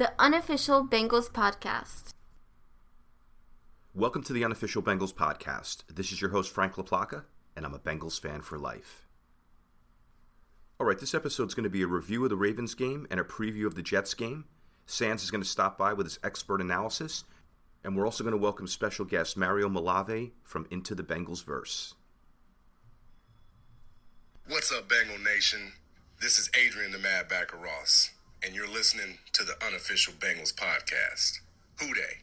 the unofficial Bengals podcast. Welcome to the unofficial Bengals podcast. This is your host, Frank LaPlaca, and I'm a Bengals fan for life. All right, this episode is going to be a review of the Ravens game and a preview of the Jets game. Sans is going to stop by with his expert analysis, and we're also going to welcome special guest Mario Malave from Into the Bengals Verse. What's up, Bengal Nation? This is Adrian the Madd Backer Ross and you're listening to the unofficial Bengals podcast. Who Dey?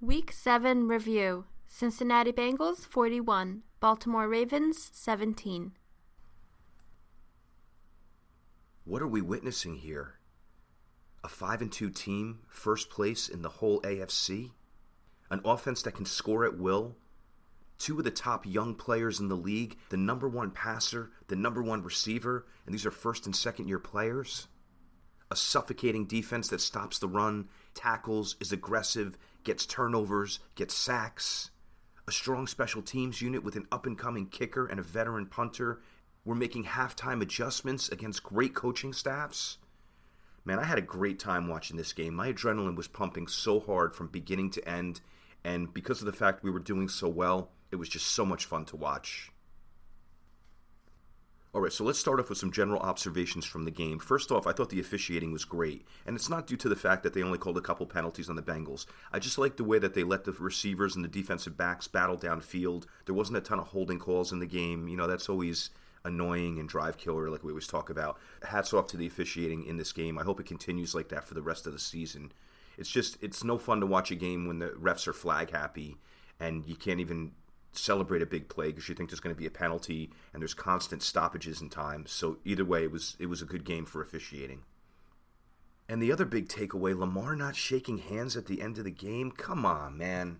Week 7 review Cincinnati Bengals 41, Baltimore Ravens 17. What are we witnessing here? A 5 and 2 team, first place in the whole AFC? An offense that can score at will two of the top young players in the league, the number one passer, the number one receiver, and these are first and second year players. A suffocating defense that stops the run, tackles, is aggressive, gets turnovers, gets sacks. A strong special teams unit with an up and coming kicker and a veteran punter. We're making halftime adjustments against great coaching staffs. Man, I had a great time watching this game. My adrenaline was pumping so hard from beginning to end, and because of the fact we were doing so well, it was just so much fun to watch. All right, so let's start off with some general observations from the game. First off, I thought the officiating was great, and it's not due to the fact that they only called a couple penalties on the Bengals. I just like the way that they let the receivers and the defensive backs battle downfield. There wasn't a ton of holding calls in the game. You know, that's always annoying and drive killer, like we always talk about. Hats off to the officiating in this game. I hope it continues like that for the rest of the season. It's just, it's no fun to watch a game when the refs are flag happy and you can't even celebrate a big play because you think there's going to be a penalty and there's constant stoppages in time. So either way, it was it was a good game for officiating. And the other big takeaway, Lamar not shaking hands at the end of the game. Come on, man.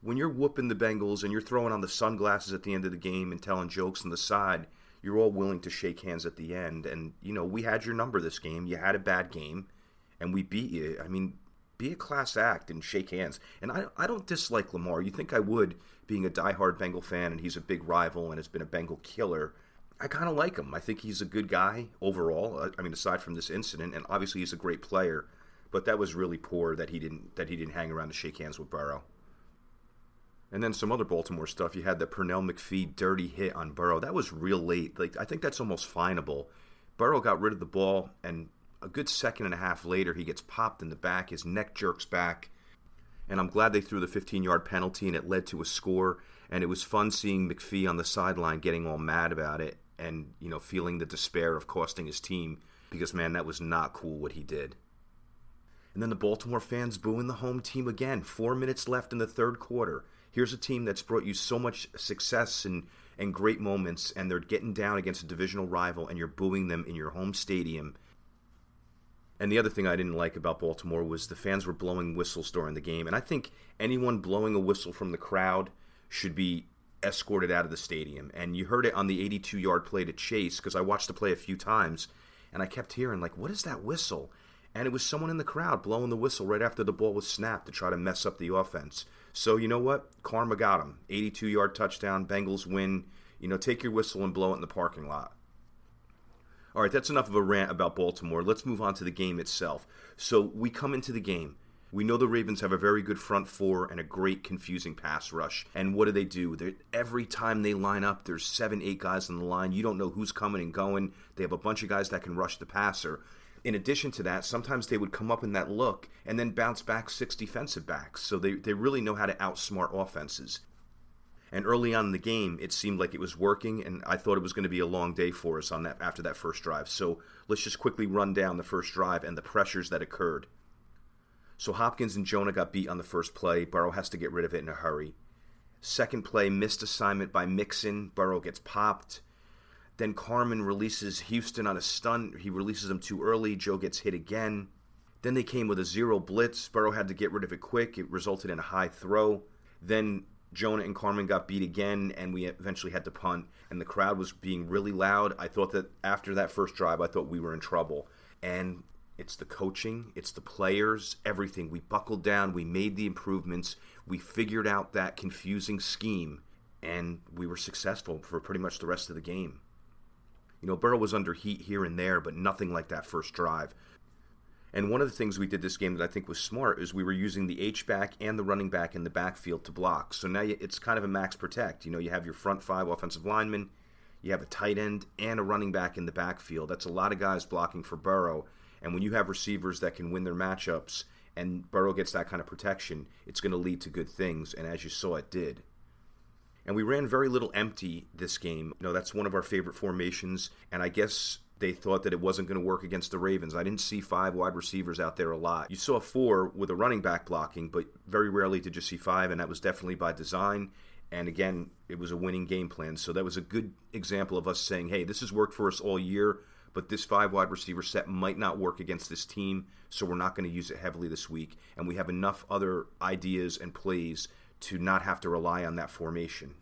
When you're whooping the Bengals and you're throwing on the sunglasses at the end of the game and telling jokes on the side, you're all willing to shake hands at the end. And, you know, we had your number this game. You had a bad game, and we beat you. I mean, be a class act and shake hands. And I, I don't dislike Lamar. You think I would, being a diehard Bengal fan, and he's a big rival and has been a Bengal killer. I kind of like him. I think he's a good guy overall. Uh, I mean, aside from this incident, and obviously he's a great player, but that was really poor that he didn't that he didn't hang around to shake hands with Burrow. And then some other Baltimore stuff. You had the Pernell McPhee dirty hit on Burrow. That was real late. Like I think that's almost finable. Burrow got rid of the ball, and a good second and a half later, he gets popped in the back. His neck jerks back. And I'm glad they threw the 15 yard penalty and it led to a score. And it was fun seeing McPhee on the sideline getting all mad about it and, you know, feeling the despair of costing his team because, man, that was not cool what he did. And then the Baltimore fans booing the home team again. Four minutes left in the third quarter. Here's a team that's brought you so much success and, and great moments, and they're getting down against a divisional rival, and you're booing them in your home stadium and the other thing I didn't like about Baltimore was the fans were blowing whistles during the game. And I think anyone blowing a whistle from the crowd should be escorted out of the stadium. And you heard it on the 82 yard play to Chase because I watched the play a few times and I kept hearing, like, what is that whistle? And it was someone in the crowd blowing the whistle right after the ball was snapped to try to mess up the offense. So, you know what? Karma got him. 82 yard touchdown. Bengals win. You know, take your whistle and blow it in the parking lot. All right, that's enough of a rant about Baltimore. Let's move on to the game itself. So we come into the game. We know the Ravens have a very good front four and a great confusing pass rush. And what do they do? They're, every time they line up, there's seven, eight guys on the line. You don't know who's coming and going. They have a bunch of guys that can rush the passer. In addition to that, sometimes they would come up in that look and then bounce back six defensive backs. So they, they really know how to outsmart offenses. And early on in the game, it seemed like it was working, and I thought it was going to be a long day for us on that after that first drive. So let's just quickly run down the first drive and the pressures that occurred. So Hopkins and Jonah got beat on the first play. Burrow has to get rid of it in a hurry. Second play, missed assignment by Mixon. Burrow gets popped. Then Carman releases Houston on a stunt. He releases him too early. Joe gets hit again. Then they came with a zero blitz. Burrow had to get rid of it quick. It resulted in a high throw. Then Jonah and Carman got beat again, and we eventually had to punt. And the crowd was being really loud. I thought that after that first drive, I thought we were in trouble. And it's the coaching, it's the players, everything. We buckled down, we made the improvements, we figured out that confusing scheme, and we were successful for pretty much the rest of the game. You know, Burrow was under heat here and there, but nothing like that first drive. And one of the things we did this game that I think was smart is we were using the H back and the running back in the backfield to block. So now it's kind of a max protect. You know, you have your front five offensive linemen, you have a tight end and a running back in the backfield. That's a lot of guys blocking for Burrow. And when you have receivers that can win their matchups and Burrow gets that kind of protection, it's going to lead to good things. And as you saw, it did. And we ran very little empty this game. You know, that's one of our favorite formations. And I guess they thought that it wasn't going to work against the Ravens. I didn't see five wide receivers out there a lot. You saw four with a running back blocking, but very rarely did you see five, and that was definitely by design. And again, it was a winning game plan. So that was a good example of us saying, hey, this has worked for us all year, but this five wide receiver set might not work against this team, so we're not going to use it heavily this week. And we have enough other ideas and plays to not have to rely on that formation.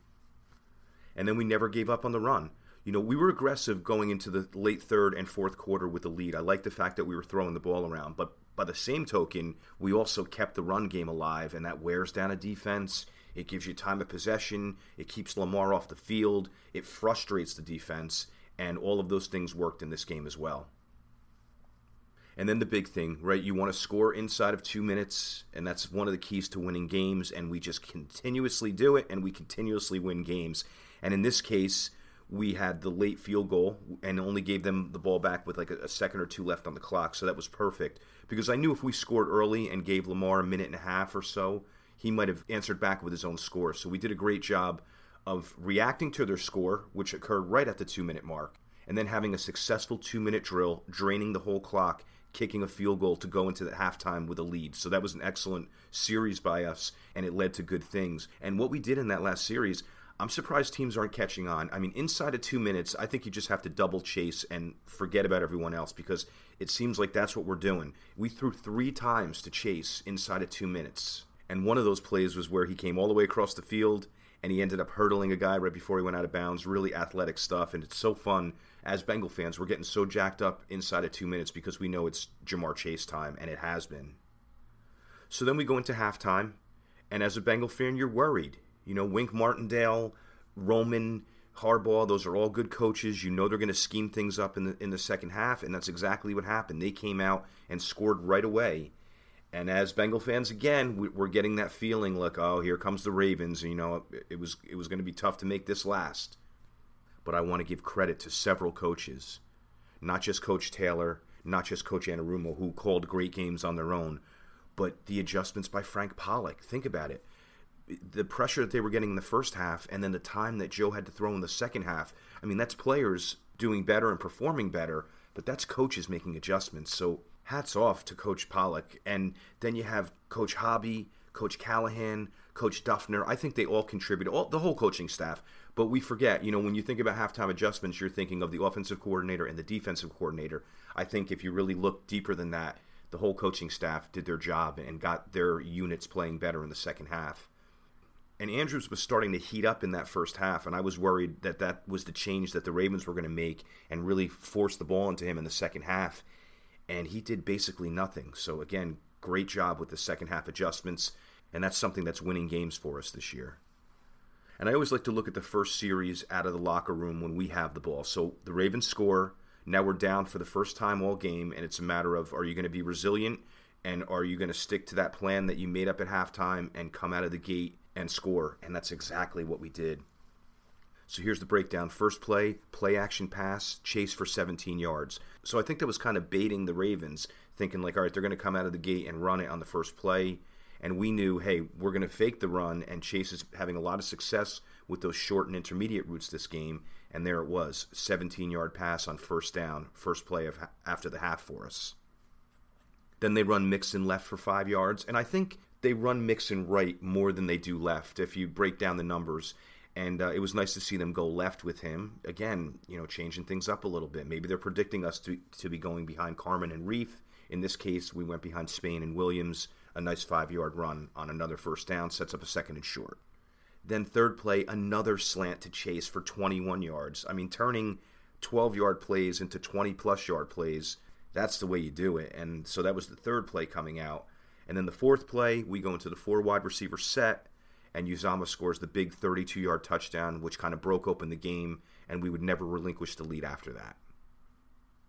And then we never gave up on the run you know, we were aggressive going into the late third and fourth quarter with the lead. I like the fact that we were throwing the ball around, but by the same token, we also kept the run game alive, and that wears down a defense. It gives you time of possession. It keeps Lamar off the field. It frustrates the defense, and all of those things worked in this game as well. And then the big thing, right? You want to score inside of two minutes, and that's one of the keys to winning games. And we just continuously do it, and we continuously win games. And in this case, we had the late field goal and only gave them the ball back with like a, a, second or two left on the clock. So that was perfect because I knew if we scored early and gave Lamar a minute and a half or so, he might have answered back with his own score. So we did a great job of reacting to their score, which occurred right at the two minute mark, and then having a successful two minute drill, draining the whole clock, kicking a field goal to go into the halftime with a lead. So that was an excellent series by us, and it led to good things. And what we did in that last series, I'm surprised teams aren't catching on. I mean, inside of two minutes, I think you just have to double chase and forget about everyone else because it seems like that's what we're doing. We threw three times to chase inside of two minutes. And one of those plays was where he came all the way across the field and he ended up hurdling a guy right before he went out of bounds. Really athletic stuff. And it's so fun. As Bengal fans, we're getting so jacked up inside of two minutes because we know it's Ja'Marr Chase time, and it has been. So then we go into halftime. And as a Bengal fan, you're worried you know, Wink Martindale, Roman, Harbaugh, those are all good coaches. You know they're going to scheme things up in the in the second half, and that's exactly what happened. They came out and scored right away. And as Bengal fans, again, we're getting that feeling like, oh, here comes the Ravens. You know, it was it was going to be tough to make this last. But I want to give credit to several coaches, not just Coach Taylor, not just Coach Anarumo, who called great games on their own, but the adjustments by Frank Pollack. Think about it the pressure that they were getting in the first half and then the time that Joe had to throw in the second half. I mean, that's players doing better and performing better, but that's coaches making adjustments. So hats off to Coach Pollack. And then you have Coach Hobby, Coach Callahan, Coach Duffner. I think they all contribute, all the whole coaching staff. But we forget, you know, when you think about halftime adjustments, you're thinking of the offensive coordinator and the defensive coordinator. I think if you really look deeper than that, the whole coaching staff did their job and got their units playing better in the second half and Andrews was starting to heat up in that first half, and I was worried that that was the change that the Ravens were going to make and really force the ball into him in the second half. And he did basically nothing. So, again, great job with the second half adjustments, and that's something that's winning games for us this year. And I always like to look at the first series out of the locker room when we have the ball. So the Ravens score. Now we're down for the first time all game, and it's a matter of are you going to be resilient and are you going to stick to that plan that you made up at halftime and come out of the gate and score. And that's exactly what we did. So here's the breakdown. First play, play action pass, chase for 17 yards. So I think that was kind of baiting the Ravens, thinking like, all right, they're going to come out of the gate and run it on the first play. And we knew, hey, we're going to fake the run, and Chase is having a lot of success with those short and intermediate routes this game. And there it was, 17 yard pass on first down, first play of after the half for us. Then they run Mixon left for five yards, and I think they run Mixon right more than they do left if you break down the numbers. And uh, it was nice to see them go left with him. Again, you know, changing things up a little bit. Maybe they're predicting us to, to be going behind Carman and Reiff. In this case, we went behind Spain and Williams. A nice five yard run on another first down sets up a second and short. Then, third play, another slant to Chase for 21 yards. I mean, turning 12 yard plays into 20 plus yard plays, that's the way you do it. And so that was the third play coming out. And then the fourth play, we go into the four wide receiver set, and Uzomah scores the big 32 yard touchdown, which kind of broke open the game, and we would never relinquish the lead after that.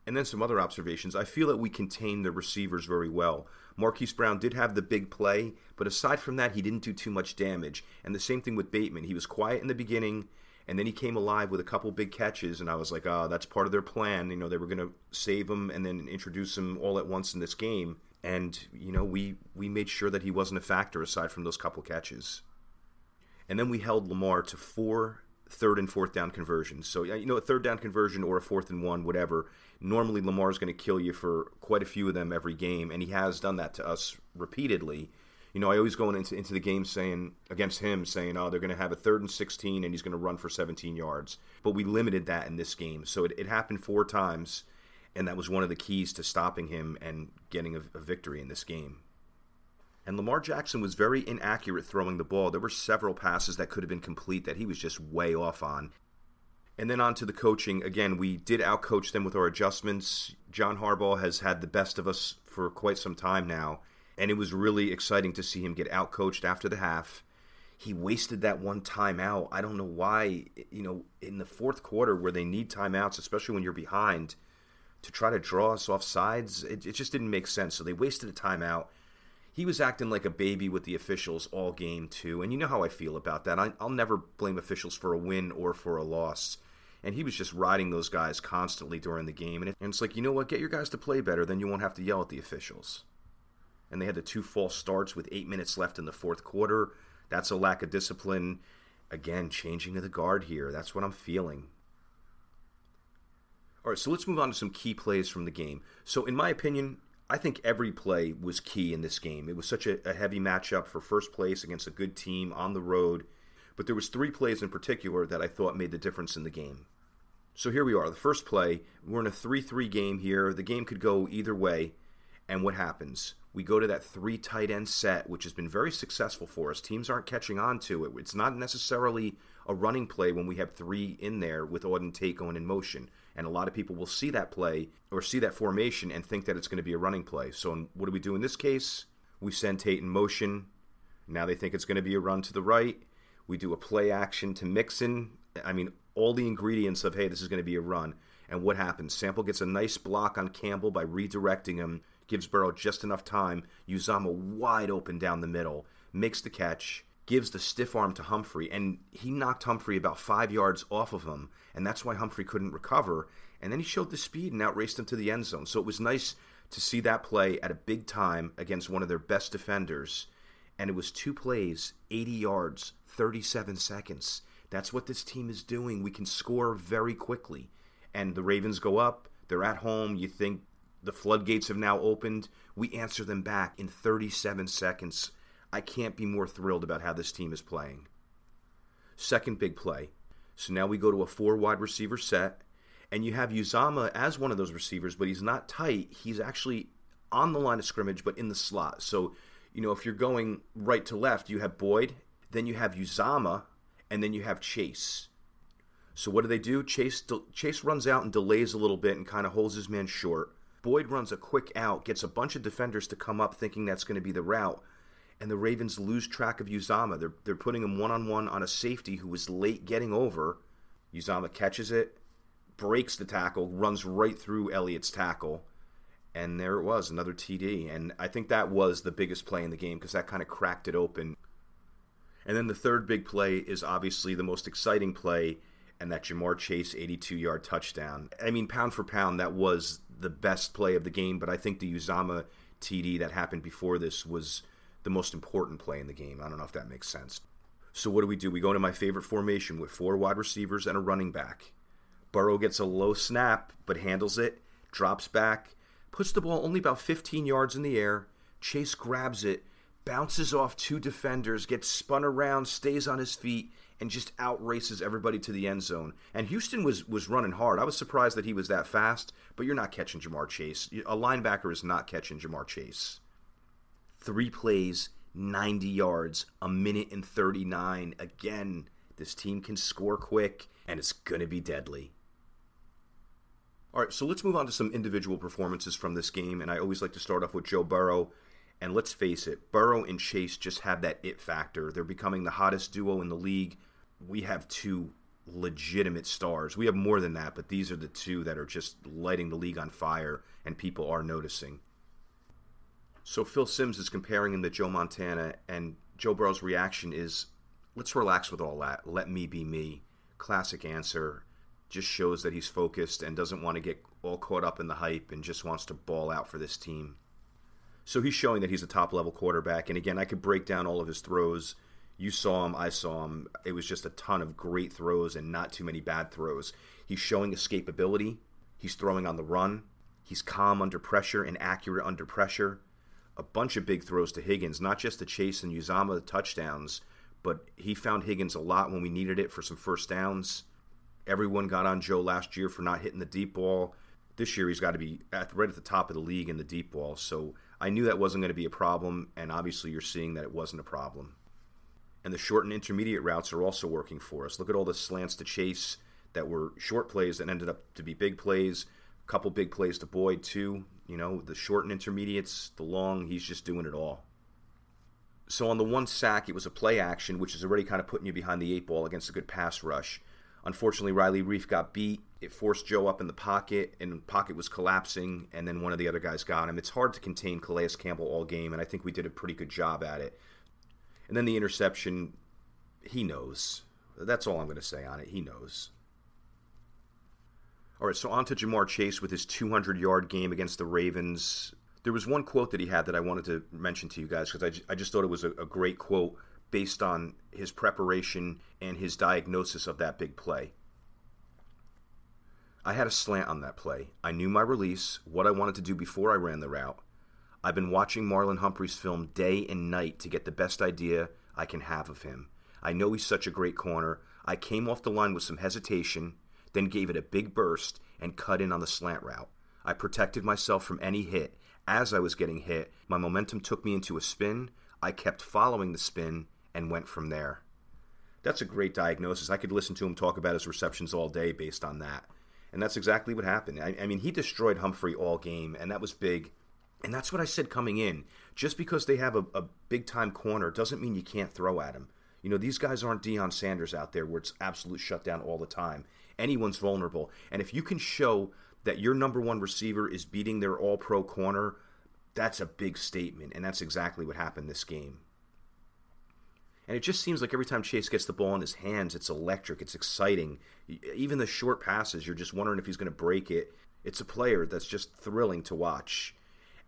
And then some other observations. I feel that we contained the receivers very well. Marquise Brown did have the big play, but aside from that, he didn't do too much damage. And the same thing with Bateman. He was quiet in the beginning, and then he came alive with a couple big catches, and I was like, oh, that's part of their plan. You know, they were going to save him and then introduce him all at once in this game. And, you know, we, we made sure that he wasn't a factor aside from those couple catches. And then we held Lamar to four third and fourth down conversions. So, you know, a third down conversion or a fourth and one, whatever. Normally, Lamar's going to kill you for quite a few of them every game, and he has done that to us repeatedly. You know, I always go into, into the game saying, against him, saying, oh, they're going to have a third and 16, and he's going to run for 17 yards. But we limited that in this game. So it, it happened four times, and that was one of the keys to stopping him and getting a, a victory in this game. And Lamar Jackson was very inaccurate throwing the ball. There were several passes that could have been complete that he was just way off on. And then on to the coaching. Again, we did outcoach them with our adjustments. John Harbaugh has had the best of us for quite some time now, and it was really exciting to see him get outcoached after the half. He wasted that one timeout. I don't know why, you know, in the fourth quarter where they need timeouts, especially when you're behind, to try to draw us off sides, it, it just didn't make sense. So they wasted a timeout he was acting like a baby with the officials all game too, and you know how I feel about that. I, will never blame officials for a win or for a loss, and he was just riding those guys constantly during the game. And, it, and it's like, you know what? Get your guys to play better, then you won't have to yell at the officials. And they had the two false starts with eight minutes left in the fourth quarter. That's a lack of discipline. Again, changing to the guard here. That's what I'm feeling. All right, so let's move on to some key plays from the game. So, in my opinion, I think every play was key in this game. It was such a, a, heavy matchup for first place against a good team on the road, but there was three plays in particular that I thought made the difference in the game. So here we are. The first play, we're in a 3-3 game here. The game could go either way. And what happens? We go to that three tight end set, which has been very successful for us. Teams aren't catching on to it. It's not necessarily a running play when we have three in there with Auden Tate going in motion. And a lot of people will see that play or see that formation and think that it's going to be a running play. So, what do we do in this case? We send Tate in motion. Now they think it's going to be a run to the right. We do a play action to Mixon. I mean, all the ingredients of, hey, this is going to be a run. And what happens? Sample gets a nice block on Campbell by redirecting him, gives Burrow just enough time. Uzomah wide open down the middle, makes the catch gives the stiff arm to Humphrey, and he knocked Humphrey about five yards off of him, and that's why Humphrey couldn't recover. And then he showed the speed and outraced him to the end zone. So it was nice to see that play at a big time against one of their best defenders. And it was two plays, 80 yards, 37 seconds. That's what this team is doing. We can score very quickly. And the Ravens go up, they're at home. You think the floodgates have now opened. We answer them back in 37 seconds I can't be more thrilled about how this team is playing. Second big play. So now we go to a four wide receiver set, and you have Uzomah as one of those receivers, but he's not tight. He's actually on the line of scrimmage, but in the slot. So, you know, if you're going right to left, you have Boyd, then you have Uzomah, and then you have Chase. So what do they do? Chase Chase runs out and delays a little bit and kind of holds his man short. Boyd runs a quick out, gets a bunch of defenders to come up thinking that's going to be the route and the Ravens lose track of Uzomah. They're, they're putting him one on one on a safety who was late getting over. Uzomah catches it, breaks the tackle, runs right through Elliott's tackle, and there it was, another TD. And I think that was the biggest play in the game because that kind of cracked it open. And then the third big play is obviously the most exciting play, and that Ja'Marr Chase 82 yard touchdown. I mean, pound for pound, that was the best play of the game, but I think the Uzomah TD that happened before this was the most important play in the game. I don't know if that makes sense. So what do we do? We go into my favorite formation with four wide receivers and a running back. Burrow gets a low snap, but handles it, drops back, puts the ball only about 15 yards in the air. Chase grabs it, bounces off two defenders, gets spun around, stays on his feet, and just outraces everybody to the end zone. And Houston was was running hard. I was surprised that he was that fast, but you're not catching Ja'Marr Chase. A linebacker is not catching Ja'Marr Chase three plays, 90 yards, a minute and 39. Again, this team can score quick, and it's going to be deadly. All right, so let's move on to some individual performances from this game, and I always like to start off with Joe Burrow. And let's face it, Burrow and Chase just have that it factor. They're becoming the hottest duo in the league. We have two legitimate stars. We have more than that, but these are the two that are just lighting the league on fire, and people are noticing. So Phil Simms is comparing him to Joe Montana, and Joe Burrow's reaction is, let's relax with all that. Let me be me. Classic answer. Just shows that he's focused and doesn't want to get all caught up in the hype and just wants to ball out for this team. So he's showing that he's a top level quarterback. And again, I could break down all of his throws. You saw him, I saw him. It was just a ton of great throws and not too many bad throws. He's showing escapability. He's throwing on the run. He's calm under pressure and accurate under pressure. A bunch of big throws to Higgins, not just the Chase and Uzomah touchdowns, but he found Higgins a lot when we needed it for some first downs. Everyone got on Joe last year for not hitting the deep ball. This year he's got to be at, right at the top of the league in the deep ball. So I knew that wasn't going to be a problem, and obviously you're seeing that it wasn't a problem. And the short and intermediate routes are also working for us. Look at all the slants to chase that were short plays that ended up to be big plays. A couple big plays to Boyd too. You know, the short and intermediates, the long, he's just doing it all. So on the one sack, it was a play action, which is already kind of putting you behind the eight ball against a good pass rush. Unfortunately, Riley Reiff got beat. It forced Joe up in the pocket, and pocket was collapsing, and then one of the other guys got him. It's hard to contain Calais Campbell all game, and I think we did a pretty good job at it. And then the interception, he knows. That's all I'm going to say on it. He knows. All right, so on to Ja'Marr Chase with his 200 yard game against the Ravens. There was one quote that he had that I wanted to mention to you guys because I, I just thought it was a, a great quote based on his preparation and his diagnosis of that big play. I had a slant on that play. I knew my release, what I wanted to do before I ran the route. I've been watching Marlon Humphrey's film day and night to get the best idea I can have of him. I know he's such a great corner. I came off the line with some hesitation, then gave it a big burst and cut in on the slant route. I protected myself from any hit. As I was getting hit, my momentum took me into a spin. I kept following the spin and went from there. That's a great diagnosis. I could listen to him talk about his receptions all day based on that. And that's exactly what happened. I, I mean, he destroyed Humphrey all game, and that was big. And that's what I said coming in. Just because they have a, a big time corner doesn't mean you can't throw at him. You know, these guys aren't Deion Sanders out there where it's absolute shutdown all the time. Anyone's vulnerable. And if you can show that your number one receiver is beating their all pro corner, that's a big statement. And that's exactly what happened this game. And it just seems like every time Chase gets the ball in his hands, it's electric, it's exciting. Even the short passes, you're just wondering if he's going to break it. It's a player that's just thrilling to watch.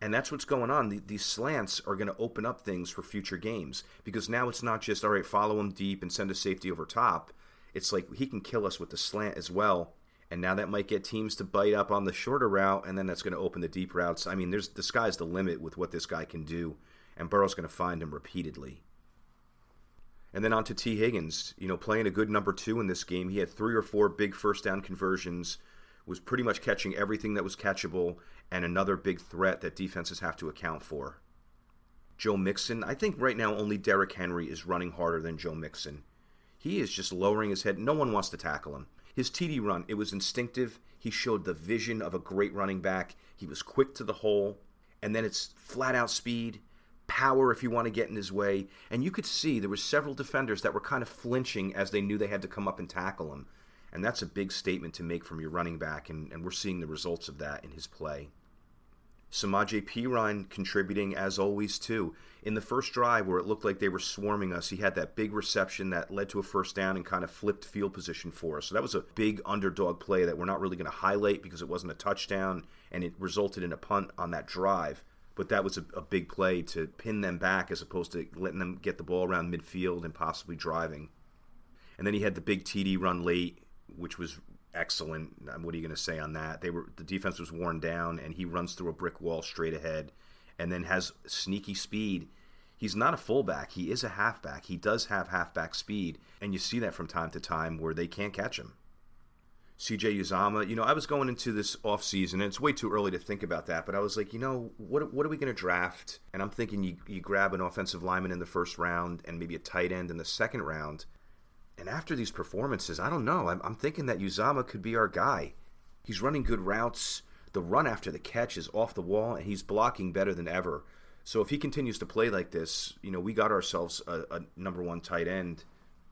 And that's what's going on. These slants are going to open up things for future games because now it's not just, all right, follow him deep and send a safety over top. It's like he can kill us with the slant as well. And now that might get teams to bite up on the shorter route, and then that's going to open the deep routes. I mean, there's the sky's the limit with what this guy can do, and Burrow's going to find him repeatedly. And then on to Tee Higgins, you know, playing a good number two in this game. He had three or four big first down conversions, was pretty much catching everything that was catchable, and another big threat that defenses have to account for. Joe Mixon, I think right now only Derrick Henry is running harder than Joe Mixon. He is just lowering his head. No one wants to tackle him. His TD run, it was instinctive. He showed the vision of a great running back. He was quick to the hole, and then it's flat out speed power if you want to get in his way. And you could see there were several defenders that were kind of flinching as they knew they had to come up and tackle him. And that's a big statement to make from your running back, and, and we're seeing the results of that in his play. Samaje Perine contributing as always too. In the first drive where it looked like they were swarming us, he had that big reception that led to a first down and kind of flipped field position for us. So that was a big underdog play that we're not really going to highlight because it wasn't a touchdown and it resulted in a punt on that drive but that was a, a, big play to pin them back as opposed to letting them get the ball around midfield and possibly driving. And then he had the big TD run late, which was excellent. What are you going to say on that? They were the defense was worn down, and he runs through a brick wall straight ahead, and then has sneaky speed. He's not a fullback; he is a halfback. He does have halfback speed, and you see that from time to time where they can't catch him. CJ Uzomah, You know, I was going into this offseason, and it's way too early to think about that, but I was like, you know, what, what are we going to draft? And I'm thinking you, you grab an offensive lineman in the first round and maybe a tight end in the second round. And after these performances, I don't know. I'm, I'm thinking that Uzomah could be our guy. He's running good routes. The run after the catch is off the wall, and he's blocking better than ever. So if he continues to play like this, you know, we got ourselves a, a number one tight end.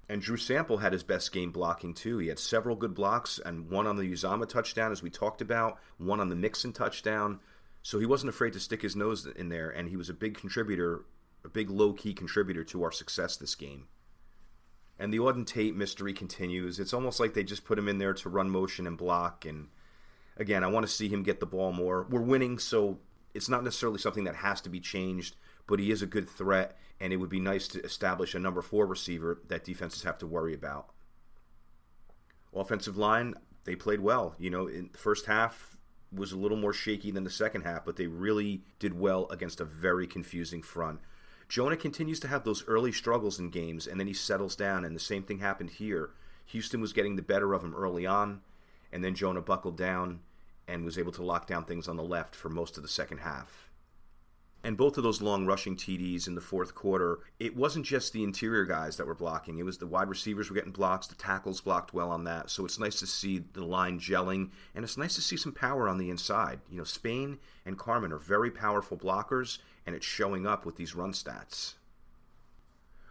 And Drew Sample had his best game blocking too. He had several good blocks, and one on the Uzomah touchdown, as we talked about, one on the Mixon touchdown. So he wasn't afraid to stick his nose in there, and he was a big contributor, a big low key contributor to our success this game. And the Auden Tate mystery continues. It's almost like they just put him in there to run motion and block. And again, I want to see him get the ball more. We're winning, so it's not necessarily something that has to be changed, but he is a good threat, and it would be nice to establish a number four receiver that defenses have to worry about. Offensive line, they played well. You know, in the first half was a little more shaky than the second half, but they really did well against a very confusing front. Jonah continues to have those early struggles in games, and then he settles down, and the same thing happened here. Houston was getting the better of him early on, and then Jonah buckled down and was able to lock down things on the left for most of the second half. And both of those long rushing TDs in the fourth quarter, it wasn't just the interior guys that were blocking. It was the wide receivers were getting blocks, the tackles blocked well on that. So it's nice to see the line gelling, and it's nice to see some power on the inside. You know, Spain and Carman are very powerful blockers, and it's showing up with these run stats.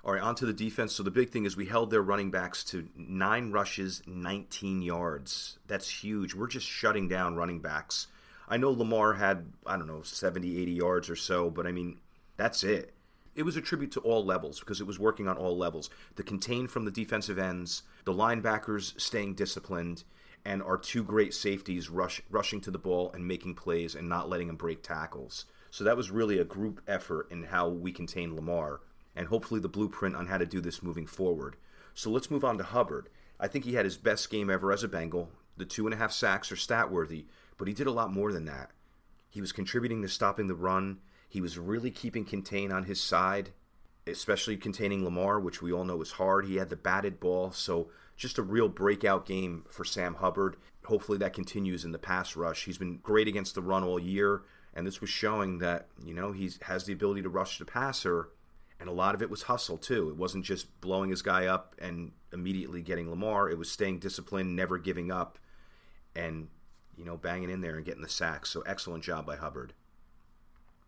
All right, on to the defense. So the big thing is we held their running backs to nine rushes, 19 yards. That's huge. We're just shutting down running backs. I know Lamar had, I don't know, 70, 80 yards or so, but I mean, that's it. It was a tribute to all levels because it was working on all levels. The contain from the defensive ends, the linebackers staying disciplined, and our two great safeties rush, rushing to the ball and making plays and not letting them break tackles. So that was really a group effort in how we contain Lamar and hopefully the blueprint on how to do this moving forward. So let's move on to Hubbard. I think he had his best game ever as a Bengal. The two and a half sacks are stat worthy, but he did a lot more than that. He was contributing to stopping the run. He was really keeping contain on his side, especially containing Lamar, which we all know is hard. He had the batted ball, so just a real breakout game for Sam Hubbard. Hopefully that continues in the pass rush. He's been great against the run all year, and this was showing that, you know, he has the ability to rush the passer and a lot of it was hustle too. It wasn't just blowing his guy up and immediately getting Lamar. It was staying disciplined, never giving up, and you know banging in there and getting the sacks. So excellent job by Hubbard.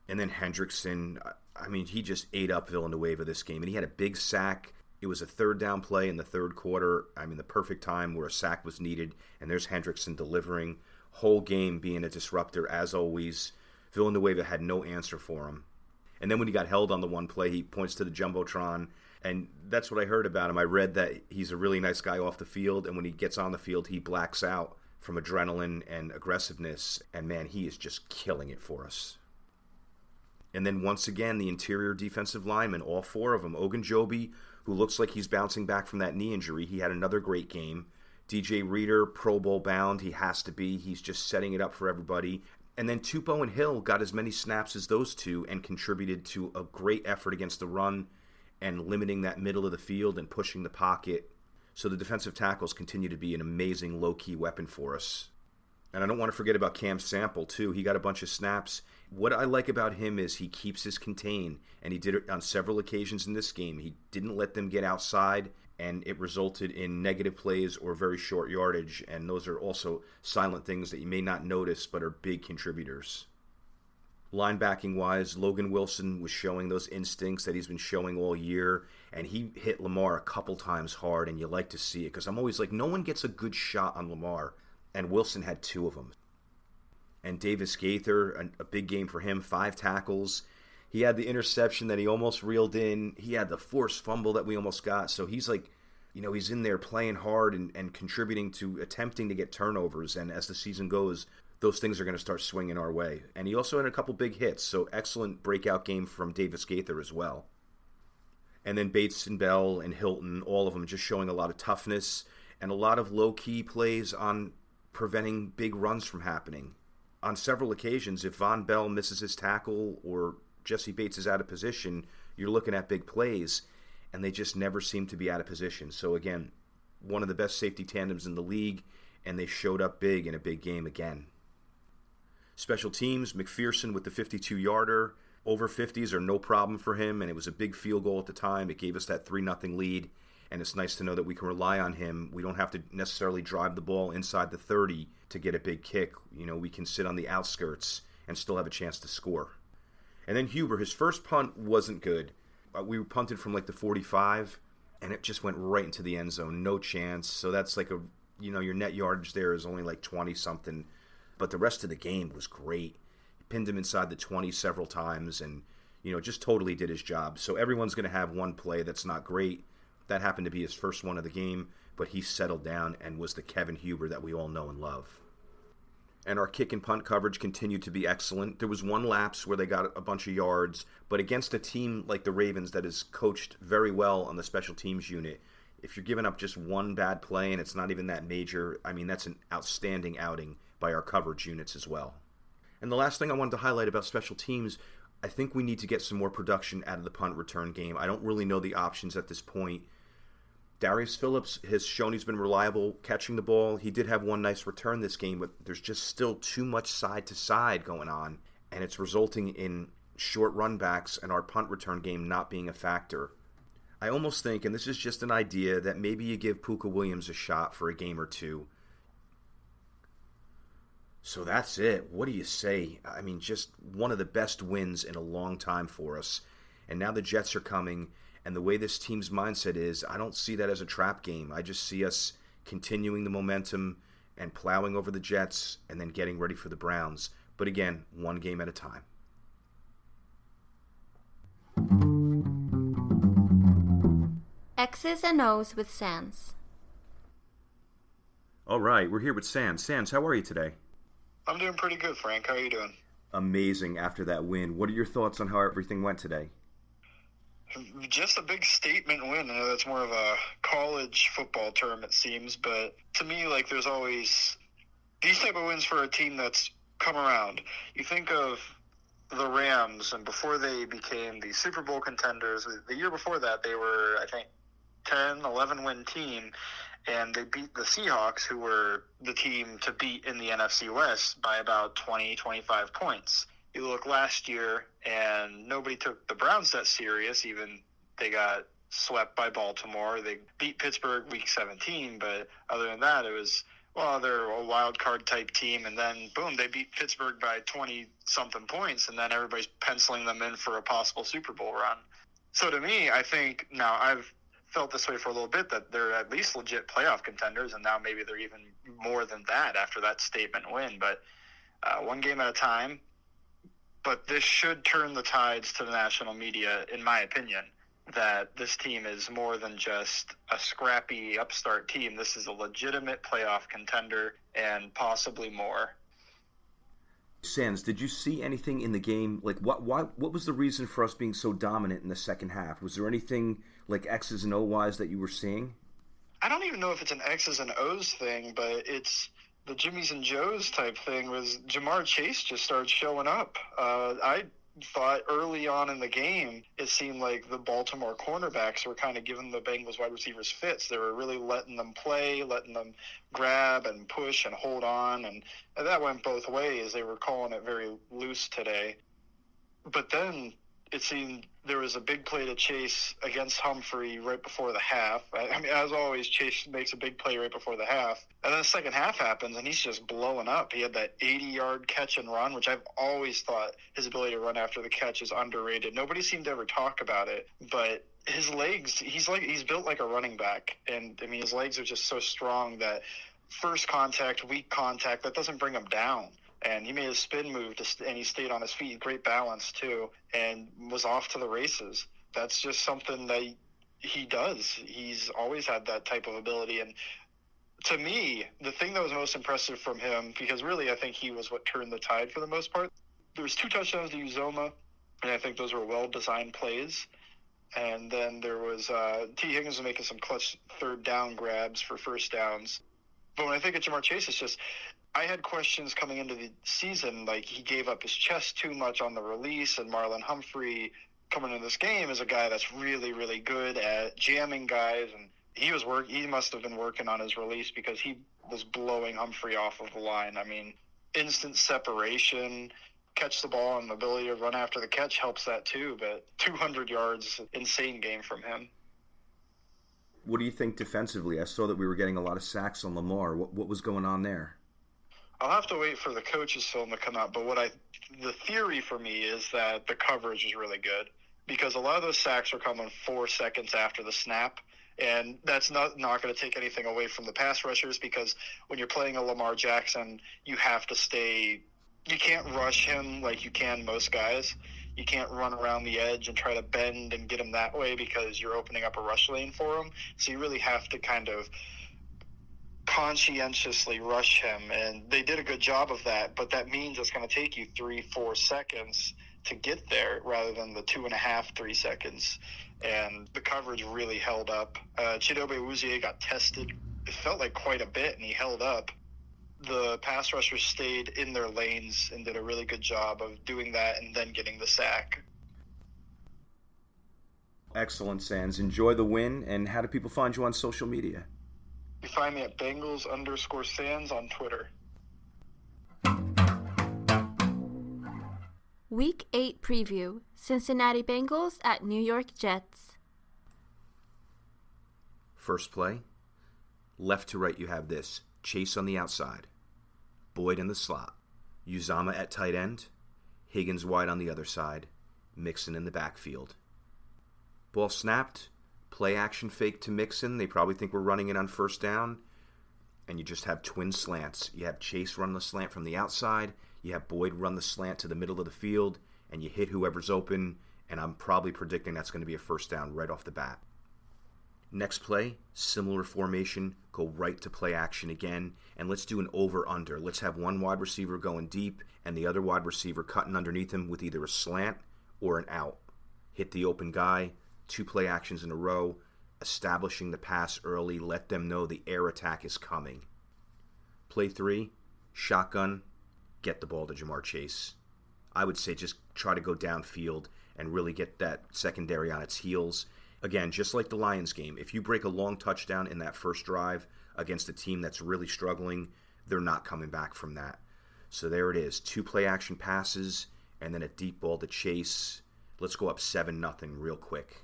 And then Hendrickson, I mean, he just ate up Villanueva this game, and he had a big sack. It was a third down play in the third quarter. I mean, the perfect time where a sack was needed, and there's Hendrickson delivering. Whole game being a disruptor as always. Villanueva had no answer for him. And then when he got held on the one play, he points to the jumbotron, and that's what I heard about him. I read that he's a really nice guy off the field, and when he gets on the field, he blacks out from adrenaline and aggressiveness. And man, he is just killing it for us. And then once again, the interior defensive linemen, all four of them. Ogunjobi, who looks like he's bouncing back from that knee injury, he had another great game. DJ Reader, Pro Bowl bound, he has to be. He's just setting it up for everybody. And then Tupou and Hill got as many snaps as those two and contributed to a great effort against the run and limiting that middle of the field and pushing the pocket. So the defensive tackles continue to be an amazing low key weapon for us. And I don't want to forget about Cam Sample, too. He got a bunch of snaps. What I like about him is he keeps his contain, and he did it on several occasions in this game. He didn't let them get outside, and it resulted in negative plays or very short yardage. And those are also silent things that you may not notice but are big contributors. Linebacking wise, Logan Wilson was showing those instincts that he's been showing all year, and he hit Lamar a couple times hard, and you like to see it because I'm always like, no one gets a good shot on Lamar, and Wilson had two of them. And Davis Gaither, a, a big game for him, five tackles he had the interception that he almost reeled in. He had the forced fumble that we almost got. So he's like, you know, he's in there playing hard and, and contributing to attempting to get turnovers. And as the season goes, those things are going to start swinging our way. And he also had a couple big hits. So excellent breakout game from Davis Gaither as well. And then Bates and Bell and Hilton, all of them just showing a lot of toughness and a lot of low key plays on preventing big runs from happening. On several occasions, if Vonn Bell misses his tackle or Jessie Bates is out of position, you're looking at big plays, and they just never seem to be out of position. So again, one of the best safety tandems in the league, and they showed up big in a big game again. Special teams, McPherson with the 52 yarder. Over 50s are no problem for him, and it was a big field goal at the time. It gave us that 3 0 lead, and it's nice to know that we can rely on him. We don't have to necessarily drive the ball inside the 30 to get a big kick. You know, we can sit on the outskirts and still have a chance to score. And then Huber, his first punt wasn't good. Uh, we punted from like the 45, and it just went right into the end zone. No chance. So that's like a, you know, your net yardage there is only like 20 something. But the rest of the game was great. Pinned him inside the 20 several times and, you know, just totally did his job. So everyone's going to have one play that's not great. That happened to be his first one of the game, but he settled down and was the Kevin Huber that we all know and love and our kick and punt coverage continued to be excellent. There was one lapse where they got a bunch of yards, but against a team like the Ravens that is coached very well on the special teams unit, if you're giving up just one bad play and it's not even that major, I mean, that's an outstanding outing by our coverage units as well. And the last thing I wanted to highlight about special teams, I think we need to get some more production out of the punt return game. I don't really know the options at this point. Darius Phillips has shown he's been reliable catching the ball. He did have one nice return this game, but there's just still too much side to side going on, and it's resulting in short runbacks and our punt return game not being a factor. I almost think, and this is just an idea, that maybe you give Pooka Williams a shot for a game or two. So that's it. What do you say? I mean, just one of the best wins in a long time for us. And now the Jets are coming and the way this team's mindset is, I don't see that as a trap game. I just see us continuing the momentum and plowing over the Jets and then getting ready for the Browns. But again, one game at a time. X's and O's with Sans. All right, we're here with Sans. Sans, how are you today? I'm doing pretty good, Frank. How are you doing? Amazing after that win. What are your thoughts on how everything went today? just a big statement win. I know that's more of a college football term, it seems, but to me, like, there's always these type of wins for a team that's come around. You think of the Rams, and before they became the Super Bowl contenders, the year before that, they were, I think, 10, 11 win team, and they beat the Seahawks, who were the team to beat in the NFC West by about 20, 25 points you look last year and nobody took the Browns that serious, even they got swept by Baltimore. They beat Pittsburgh week 17, but other than that, it was, well, they're a wild card type team. And then, boom, they beat Pittsburgh by 20 something points. And then everybody's penciling them in for a possible Super Bowl run. So to me, I think now I've felt this way for a little bit that they're at least legit playoff contenders. And now maybe they're even more than that after that statement win. But uh, one game at a time but this should turn the tides to the national media, in my opinion, that this team is more than just a scrappy upstart team. This is a legitimate playoff contender and possibly more. Sans, did you see anything in the game? Like, what, what, what was the reason for us being so dominant in the second half? Was there anything like X's and O's that you were seeing? I don't even know if it's an X's and O's thing, but it's the Jimmys and Joes type thing was Ja'Marr Chase just started showing up. Uh, I thought early on in the game, it seemed like the Baltimore cornerbacks were kind of giving the Bengals wide receivers fits. They were really letting them play, letting them grab and push and hold on, and, and that went both ways. They were calling it very loose today. But then it seemed there was a big play to Chase against Humphrey right before the half. I mean, as always, Chase makes a big play right before the half. And then the second half happens, and he's just blowing up. He had that 80 yard catch and run, which I've always thought his ability to run after the catch is underrated. Nobody seemed to ever talk about it, but his legs, he's like, he's built like a running back. And I mean, his legs are just so strong that first contact, weak contact, that doesn't bring him down and he made a spin move to and he stayed on his feet great balance too and was off to the races. That's just something that he does. He's always had that type of ability and to me the thing that was most impressive from him because really i think he was what turned the tide for the most part there was two touchdowns to uzomah and i think those were well designed plays. And then there was uh, Tee Higgins was making some clutch third down grabs for first downs. But when I think of Ja'Marr Chase, it's just I had questions coming into the season, like he gave up his chest too much on the release, and Marlon Humphrey coming into this game is a guy that's really, really good at jamming guys, and he was work. He must have been working on his release because he was blowing Humphrey off of the line. I mean, instant separation, catch the ball, and the ability to run after the catch helps that too. But 200 yards, insane game from him. What do you think defensively? I saw that we were getting a lot of sacks on Lamar. What, what was going on there? I'll have to wait for the coach's film to come out. But what I, the theory for me is that the coverage is really good because a lot of those sacks are coming four seconds after the snap. And that's not not going to take anything away from the pass rushers because when you're playing a Lamar Jackson, you have to stay. You can't rush him like you can most guys. You can't run around the edge and try to bend and get him that way because you're opening up a rush lane for him. So you really have to kind of conscientiously rush him, and they did a good job of that. But that means it's going to take you three, four seconds to get there, rather than the two and a half, three seconds. And the coverage really held up. Uh, Chidobe Awuzie got tested. It felt like quite a bit, and he held up. The pass rushers stayed in their lanes and did a really good job of doing that, and then getting the sack. Excellent, Sans. Enjoy the win. And how do people find you on social media? You find me at Bengals underscore Sans on Twitter. Week 8 preview Cincinnati Bengals at New York Jets. First play. Left to right, you have this Chase on the outside, Boyd in the slot, Uzomah at tight end, Higgins wide on the other side, Mixon in the backfield. Ball snapped, play action fake to Mixon. They probably think we're running it on first down. And you just have twin slants. You have Chase run the slant from the outside. You have Boyd run the slant to the middle of the field. And you hit whoever's open. And I'm probably predicting that's going to be a first down right off the bat. Next play, similar formation, go right to play action again, and let's do an over under. Let's have one wide receiver going deep and the other wide receiver cutting underneath him with either a slant or an out. Hit the open guy, two play actions in a row, establishing the pass early, let them know the air attack is coming. Play three, shotgun, get the ball to Ja'Marr Chase. I would say just try to go downfield and really get that secondary on its heels. Again, just like the Lions game, if you break a long touchdown in that first drive against a team that's really struggling, they're not coming back from that. So there it is two play action passes and then a deep ball to Chase. Let's go up 7 nothing real quick.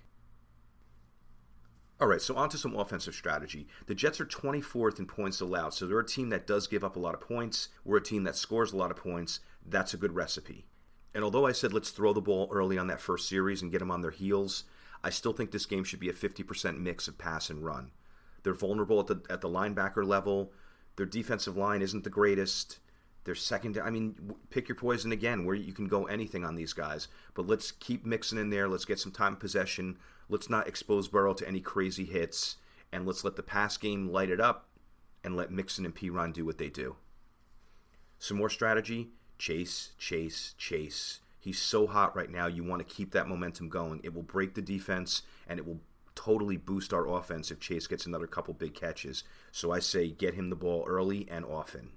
All right, so on to some offensive strategy. The Jets are 24th in points allowed, so they're a team that does give up a lot of points. We're a team that scores a lot of points. That's a good recipe. And although I said let's throw the ball early on that first series and get them on their heels, I still think this game should be a 50% mix of pass and run. They're vulnerable at the at the linebacker level. Their defensive line isn't the greatest. Their second, I mean, pick your poison again, where you can go anything on these guys. But let's keep mixing in there. Let's get some time possession. Let's not expose Burrow to any crazy hits, and let's let the pass game light it up, and let Mixon and Perine do what they do. Some more strategy: chase, chase, chase. He's so hot right now. You want to keep that momentum going. It will break the defense, and it will totally boost our offense if Chase gets another couple big catches. So I say get him the ball early and often.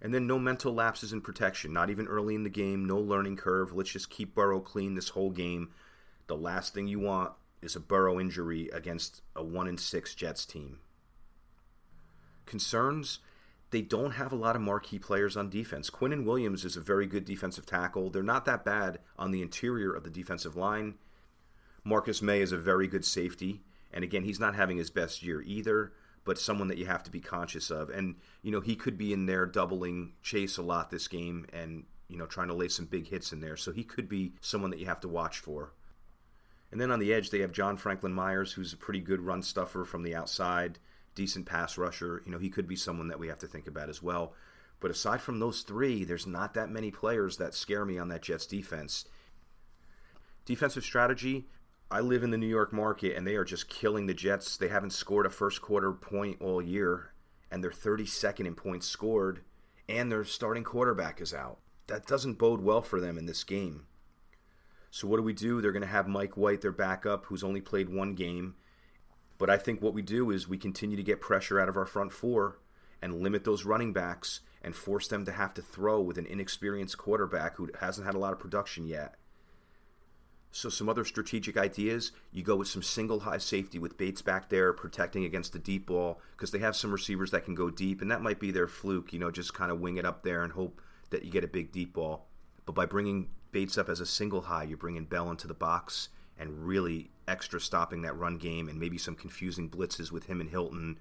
And then no mental lapses in protection, not even early in the game, no learning curve. Let's just keep Burrow clean this whole game. The last thing you want is a Burrow injury against a 1 in 6 Jets team. Concerns? They don't have a lot of marquee players on defense. Quinnen Williams is a very good defensive tackle. They're not that bad on the interior of the defensive line. Marcus Maye is a very good safety. And again, he's not having his best year either, but someone that you have to be conscious of. And, you know, he could be in there doubling Chase a lot this game and, you know, trying to lay some big hits in there. So he could be someone that you have to watch for. And then on the edge, they have John Franklin Myers, who's a pretty good run stuffer from the outside, decent pass rusher. You know, he could be someone that we have to think about as well. But aside from those three, there's not that many players that scare me on that Jets defense. Defensive strategy, I live in the New York market and they are just killing the Jets. They haven't scored a first quarter point all year, and they're 32nd in points scored, and their starting quarterback is out. That doesn't bode well for them in this game. So what do we do? They're going to have Mike White, their backup, who's only played one game. But I think what we do is we continue to get pressure out of our front four and limit those running backs and force them to have to throw with an inexperienced quarterback who hasn't had a lot of production yet. So some other strategic ideas, you go with some single high safety with Bates back there protecting against the deep ball because they have some receivers that can go deep and that might be their fluke, you know, just kind of wing it up there and hope that you get a big deep ball. But by bringing Bates up as a single high, you're bringing Bell into the box and really extra stopping that run game and maybe some confusing blitzes with him and Hilton.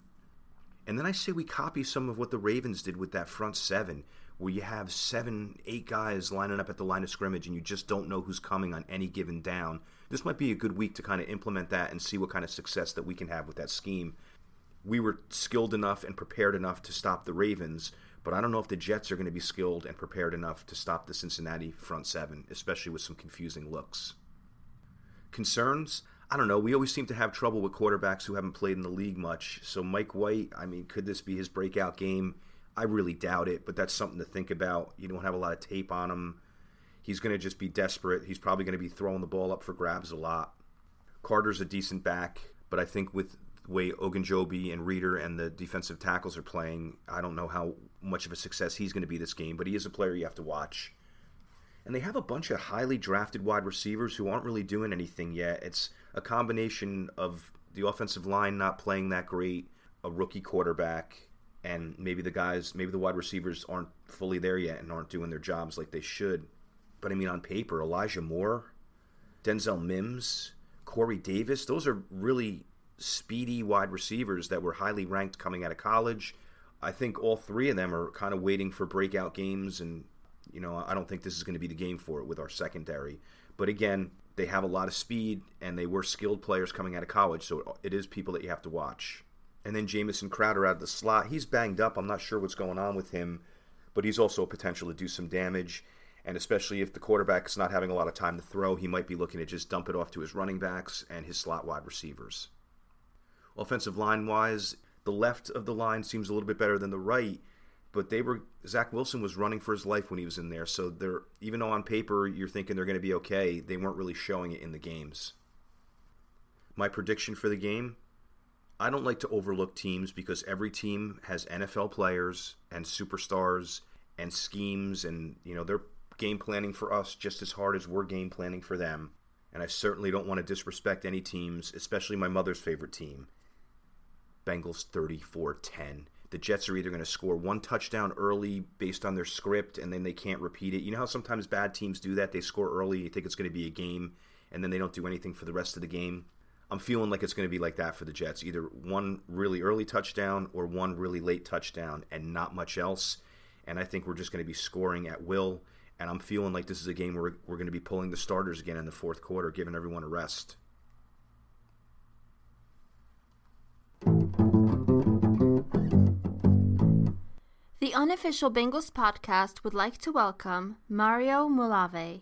And then I say we copy some of what the Ravens did with that front seven, where you have seven, eight guys lining up at the line of scrimmage and you just don't know who's coming on any given down. This might be a good week to kind of implement that and see what kind of success that we can have with that scheme. We were skilled enough and prepared enough to stop the Ravens, but I don't know if the Jets are going to be skilled and prepared enough to stop the Cincinnati front seven, especially with some confusing looks. Concerns? I don't know. We always seem to have trouble with quarterbacks who haven't played in the league much. So Mike White, I mean, could this be his breakout game? I really doubt it, but that's something to think about. You don't have a lot of tape on him. He's going to just be desperate. He's probably going to be throwing the ball up for grabs a lot. Carter's a decent back, but I think with the way Ogunjobi and Reader and the defensive tackles are playing, I don't know how much of a success he's going to be this game, but he is a player you have to watch. And they have a bunch of highly drafted wide receivers who aren't really doing anything yet. It's a combination of the offensive line not playing that great, a rookie quarterback, and maybe the guys, maybe the wide receivers aren't fully there yet and aren't doing their jobs like they should. But I mean, on paper, Elijah Moore, Denzel Mims, Corey Davis, those are really speedy wide receivers that were highly ranked coming out of college. I think all three of them are kind of waiting for breakout games, and you know, I don't think this is going to be the game for it with our secondary. But again, they have a lot of speed and they were skilled players coming out of college, so it is people that you have to watch. And then Jamison Crowder out of the slot, he's banged up. I'm not sure what's going on with him, but he's also a potential to do some damage. And especially if the quarterback is not having a lot of time to throw, he might be looking to just dump it off to his running backs and his slot wide receivers. Offensive line wise, the left of the line seems a little bit better than the right, but they were Zach Wilson was running for his life when he was in there. So they're even though on paper you're thinking they're going to be okay, they weren't really showing it in the games. My prediction for the game, I don't like to overlook teams because every team has NFL players and superstars and schemes and you know they're game planning for us just as hard as we're game planning for them. And I certainly don't want to disrespect any teams, especially my mother's favorite team. Bengals 34-10 the Jets are either going to score one touchdown early based on their script and then they can't repeat it. You know how sometimes bad teams do that? They score early, you think it's going to be a game, and then they don't do anything for the rest of the game. I'm feeling like it's going to be like that for the Jets. Either one really early touchdown or one really late touchdown and not much else. And I think we're just going to be scoring at will. And I'm feeling like this is a game where we're going to be pulling the starters again in the fourth quarter, giving everyone a rest. Unofficial Bengals podcast would like to welcome Mario Mulave.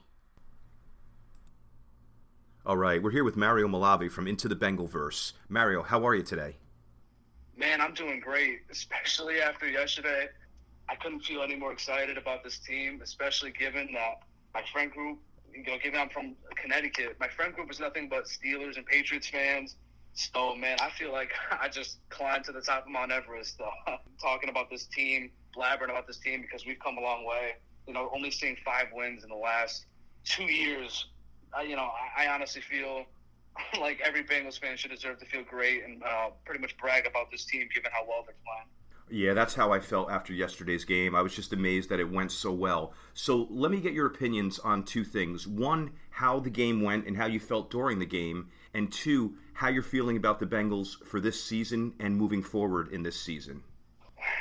All right, we're here with Mario Mulave from Into the Bengalverse. Mario, how are you today? Man, I'm doing great, especially after yesterday. I couldn't feel any more excited about this team, especially given that my friend group, you know, given I'm from Connecticut, my friend group is nothing but Steelers and Patriots fans. So, man, I feel like I just climbed to the top of Mount Everest uh, talking about this team blabbering about this team because we've come a long way. You know, only seeing five wins in the last two years. I, you know, I, I honestly feel like every Bengals fan should deserve to feel great and uh, pretty much brag about this team given how well they're playing. Yeah, that's how I felt after yesterday's game. I was just amazed that it went so well. So let me get your opinions on two things. One, how the game went and how you felt during the game. And two, how you're feeling about the Bengals for this season and moving forward in this season.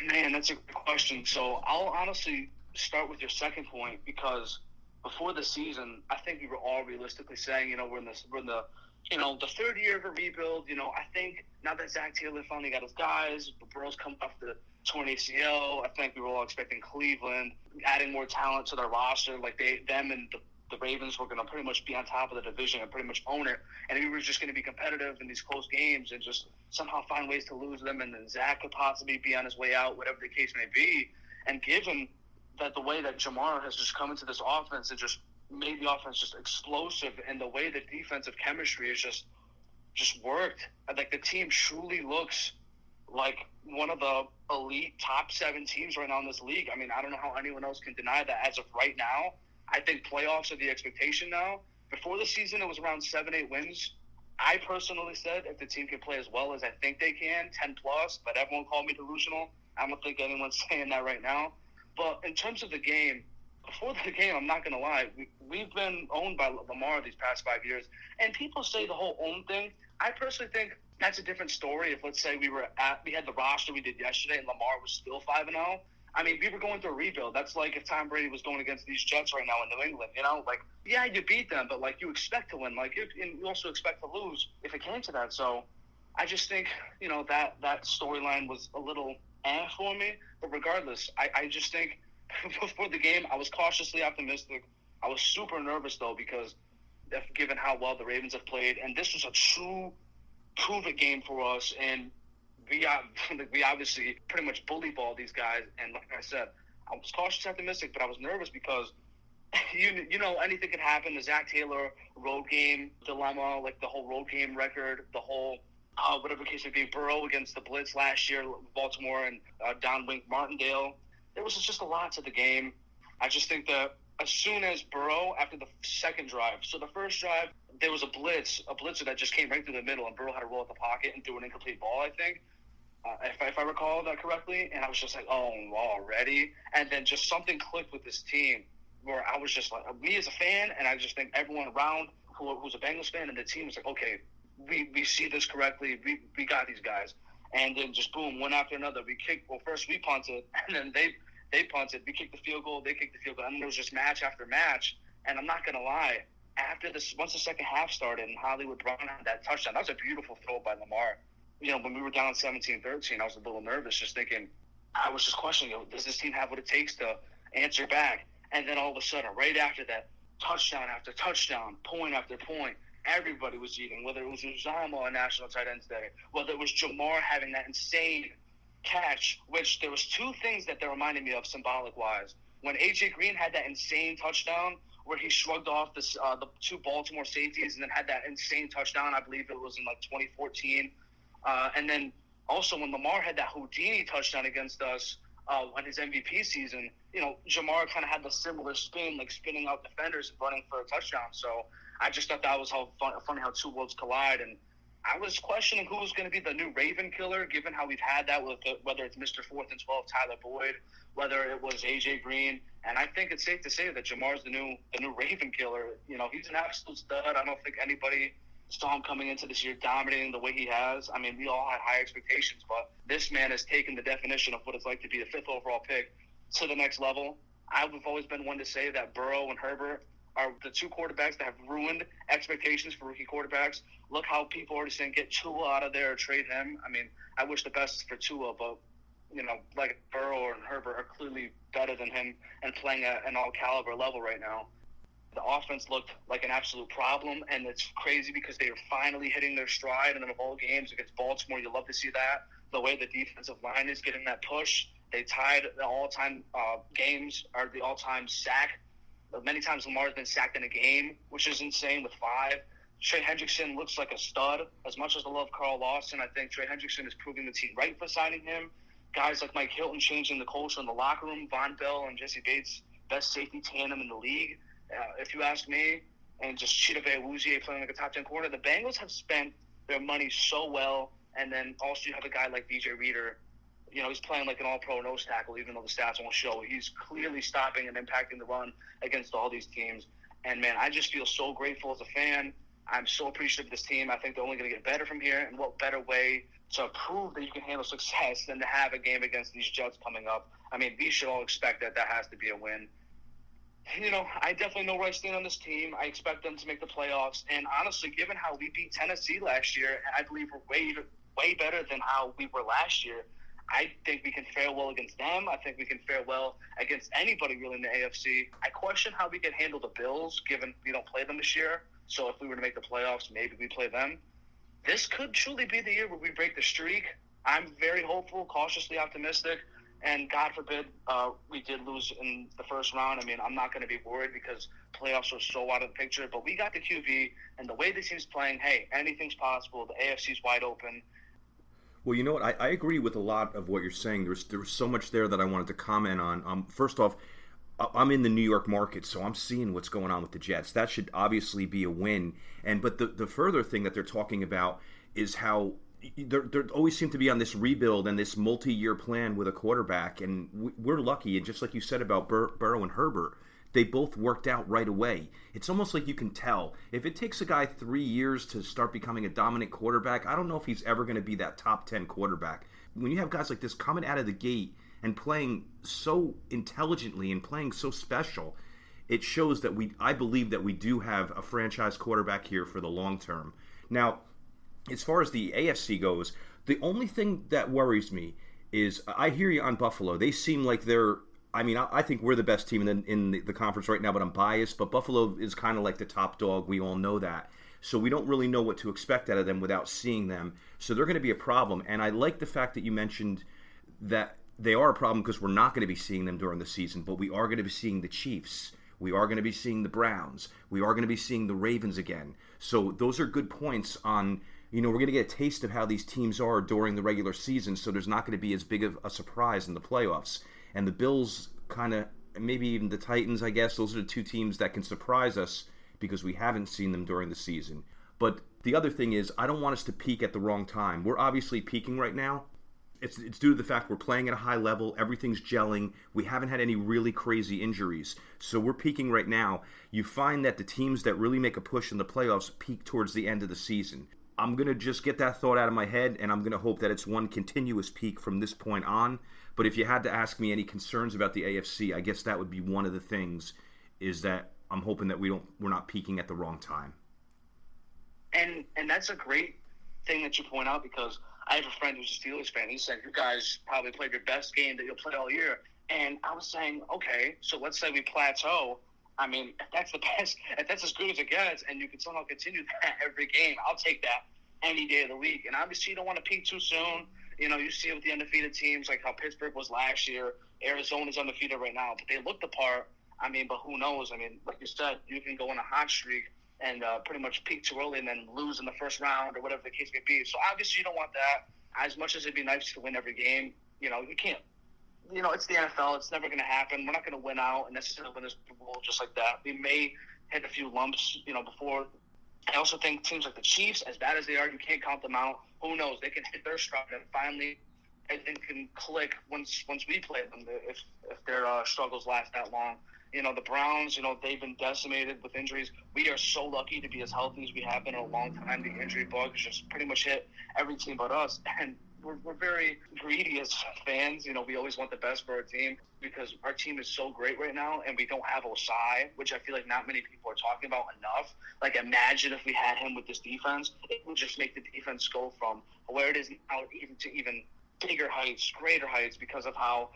Man, that's a good question. So I'll honestly start with your second point because before the season, I think we were all realistically saying, you know, we're in this, we're in the, you know, the third year of a rebuild. You know, I think now that Zac Taylor finally got his guys, Burrow's come off the torn ACL. I think we were all expecting Cleveland adding more talent to their roster, like they, them, and the the Ravens were going to pretty much be on top of the division and pretty much own it. And we were just going to be competitive in these close games and just somehow find ways to lose them. And then Zac could possibly be on his way out, whatever the case may be. And given that the way that Ja'Marr has just come into this offense and just made the offense just explosive, and the way the defensive chemistry is just just worked, I like the team truly looks like one of the elite top seven teams right now in this league. I mean, I don't know how anyone else can deny that as of right now. I think playoffs are the expectation now. Before the season, it was around seven, eight wins. I personally said if the team can play as well as I think they can, 10 plus, but everyone called me delusional. I don't think anyone's saying that right now. But in terms of the game, before the game, I'm not going to lie, we, have been owned by Lamar these past five years. And people say the whole own thing. I personally think That's a different story. If let's say we were at we had the roster we did yesterday and Lamar was still five and zero. I mean, we were going through a rebuild. That's like if Tom Brady was going against these Jets right now in New England. You know, like yeah, you beat them, but like you expect to win. Like you, and you also expect to lose if it came to that. So, I just think you know that that storyline was a little eh for me. But regardless, I, I just think before the game, I was cautiously optimistic. I was super nervous though because given how well the Ravens have played, and this was a true prove it game for us. And we we obviously pretty much bully ball these guys. And like I said, I was cautiously optimistic, but I was nervous because you you know anything can happen. The Zac Taylor road game dilemma, like the whole road game record, the whole uh, whatever case may be, Burrow against the Blitz last year, Baltimore and uh, Don Wink Martindale. There was just a lot to the game. I just think that as soon as Burrow, after the second drive, so the first drive, there was a blitz, a blitzer that just came right through the middle, and Burrow had to roll out the pocket and threw an incomplete ball, I think. Uh, if, if I recall that correctly, and I was just like, oh, already? And then just something clicked with this team where I was just like, me as a fan, and I just think everyone around who, who's a Bengals fan and the team was like, okay, we, we see this correctly. We, we got these guys. And then just boom, one after another. We kicked, well, first we punted, and then they they punted. We kicked the field goal. They kicked the field goal. And it was just match after match. And I'm not going to lie, after this, once the second half started and Hollywood Brown had that touchdown, that was a beautiful throw by Lamar. You know, when we were down 17 13, I was a little nervous, just thinking, I was just questioning, does this team have what it takes to answer back? And then all of a sudden, right after that, touchdown after touchdown, point after point, everybody was eating, whether it was Uzomah on National Tight Ends Day, whether it was Ja'Marr having that insane catch, which there was two things that they reminded me of symbolic wise. When AJ Green had that insane touchdown where he shrugged off this, uh, the two Baltimore safeties and then had that insane touchdown. I believe it was in like 2014. Uh, and then also when Lamar had that Houdini touchdown against us uh, on his MVP season, you know, Ja'Marr kind of had the similar spin, like spinning out defenders and running for a touchdown. So I just thought that was how fun, funny how two worlds collide. And I was questioning who was going to be the new Raven killer, given how we've had that with the, whether it's Mr. Fourth and Twelve, Tyler Boyd, whether it was AJ Green, and I think it's safe to say that Ja'Marr's the new the new Raven killer. You know, he's an absolute stud. I don't think anybody saw him coming into this year dominating the way he has. I mean, we all had high expectations, but this man has taken the definition of what it's like to be the fifth overall pick to the next level. I've always been one to say that Burrow and Herbert are the two quarterbacks that have ruined expectations for rookie quarterbacks. Look how people are saying get Tua out of there or trade him. I mean, I wish the best for Tua, but you know, like Burrow and Herbert are clearly better than him and playing at an all caliber level right now. The offense looked like an absolute problem, and it's crazy because they are finally hitting their stride. And then of all games against Baltimore, you love to see that. The way the defensive line is getting that push, they tied the all-time uh, games or the all-time sack Many times Lamar has been sacked in a game, which is insane with five. Trey Hendrickson looks like a stud. As much as I love Carl Lawson, I think Trey Hendrickson is proving the team right for signing him. Guys like Mike Hilton changing the culture in the locker room. Vonn Bell and Jessie Bates, best safety tandem in the league. Uh, if you ask me, and just Chidobe Awuzie playing like a top 10 corner, the Bengals have spent their money so well. And then also you have a guy like DJ Reader you know, he's playing like an all pro nose tackle, even though the stats won't show. He's clearly stopping and impacting the run against all these teams. And man, I just feel so grateful as a fan. I'm so appreciative of this team. I think they're only going to get better from here. And what better way to prove that you can handle success than to have a game against these Jets coming up? I mean, we should all expect that that has to be a win. You know, I definitely know where I stand on this team. I expect them to make the playoffs. And honestly, given how we beat Tennessee last year, I believe we're way, way better than how we were last year. I think we can fare well against them. I think we can fare well against anybody really in the AFC. I question how we can handle the Bills, given we don't play them this year. So if we were to make the playoffs, maybe we play them. This could truly be the year where we break the streak. I'm very hopeful, cautiously optimistic, and God forbid uh, we did lose in the first round. I mean, I'm not going to be worried because playoffs are so out of the picture. But we got the QB, and the way the team's playing, hey, anything's possible. The AFC's wide open. Well, you know what? I, I agree with a lot of what you're saying. There's there was so much there that I wanted to comment on. Um, first off, I'm in the New York market, so I'm seeing what's going on with the Jets. That should obviously be a win. And but the the further thing that they're talking about is how they always seem to be on this rebuild and this multi-year plan with a quarterback, and we're lucky. And just like you said about Bur- Burrow and Herbert, they both worked out right away. It's almost like you can tell. If it takes a guy three years to start becoming a dominant quarterback, I don't know if he's ever going to be that top 10 quarterback. When you have guys like this coming out of the gate and playing so intelligently and playing so special, it shows that we, I believe that we do have a franchise quarterback here for the long term. Now, as far as the AFC goes, the only thing that worries me is I hear you on Buffalo. They seem like they're. I mean, I, think we're the best team in the, in the conference right now, but I'm biased. But Buffalo is kind of like the top dog. We all know that. So we don't really know what to expect out of them without seeing them. So they're going to be a problem. And I like the fact that you mentioned that they are a problem because we're not going to be seeing them during the season, but we are going to be seeing the Chiefs. We are going to be seeing the Browns. We are going to be seeing the Ravens again. So those are good points on you know, we're going to get a taste of how these teams are during the regular season, so there's not going to be as big of a surprise in the playoffs. And the Bills kind of, maybe even the Titans, I guess, those are the two teams that can surprise us because we haven't seen them during the season. But the other thing is, I don't want us to peak at the wrong time. We're obviously peaking right now. It's, it's due to the fact we're playing at a high level, everything's gelling, we haven't had any really crazy injuries. So we're peaking right now. You find that the teams that really make a push in the playoffs peak towards the end of the season. I'm going to just get that thought out of my head and I'm going to hope that it's one continuous peak from this point on. But if you had to ask me any concerns about the AFC, I guess that would be one of the things is that I'm hoping that we don't we're not peaking at the wrong time. And and that's a great thing that you point out because I have a friend who's a Steelers fan. He said you guys probably played your best game that you'll play all year. And I was saying, okay, so let's say we plateau I mean, if that's the best, if that's as good as it gets, and you can somehow continue that every game, I'll take that any day of the week. And obviously, you don't want to peak too soon. You know, you see it with the undefeated teams, like how Pittsburgh was last year. Arizona's undefeated right now, but they looked the part. I mean, but who knows? I mean, like you said, you can go on a hot streak and uh, pretty much peak too early and then lose in the first round or whatever the case may be. So obviously, you don't want that. As much as it'd be nice to win every game, you know, you can't you know, it's the NFL. It's never going to happen. We're not going to win out and necessarily win this Bowl just like that. We may hit a few lumps, you know, before. I also think teams like the Chiefs, as bad as they are, you can't count them out. Who knows? They can hit their stride and finally, and, can click once once we play them if if their uh, struggles last that long. You know, the Browns, you know, they've been decimated with injuries. We are so lucky to be as healthy as we have been in a long time. The injury bug has just pretty much hit every team but us. And we're, we're very greedy as fans. You know, we always want the best for our team because our team is so great right now, and we don't have Ossai, which I feel like not many people are talking about enough. Like, imagine if we had him with this defense, it would just make the defense go from where it is now even to even bigger heights, greater heights, because of how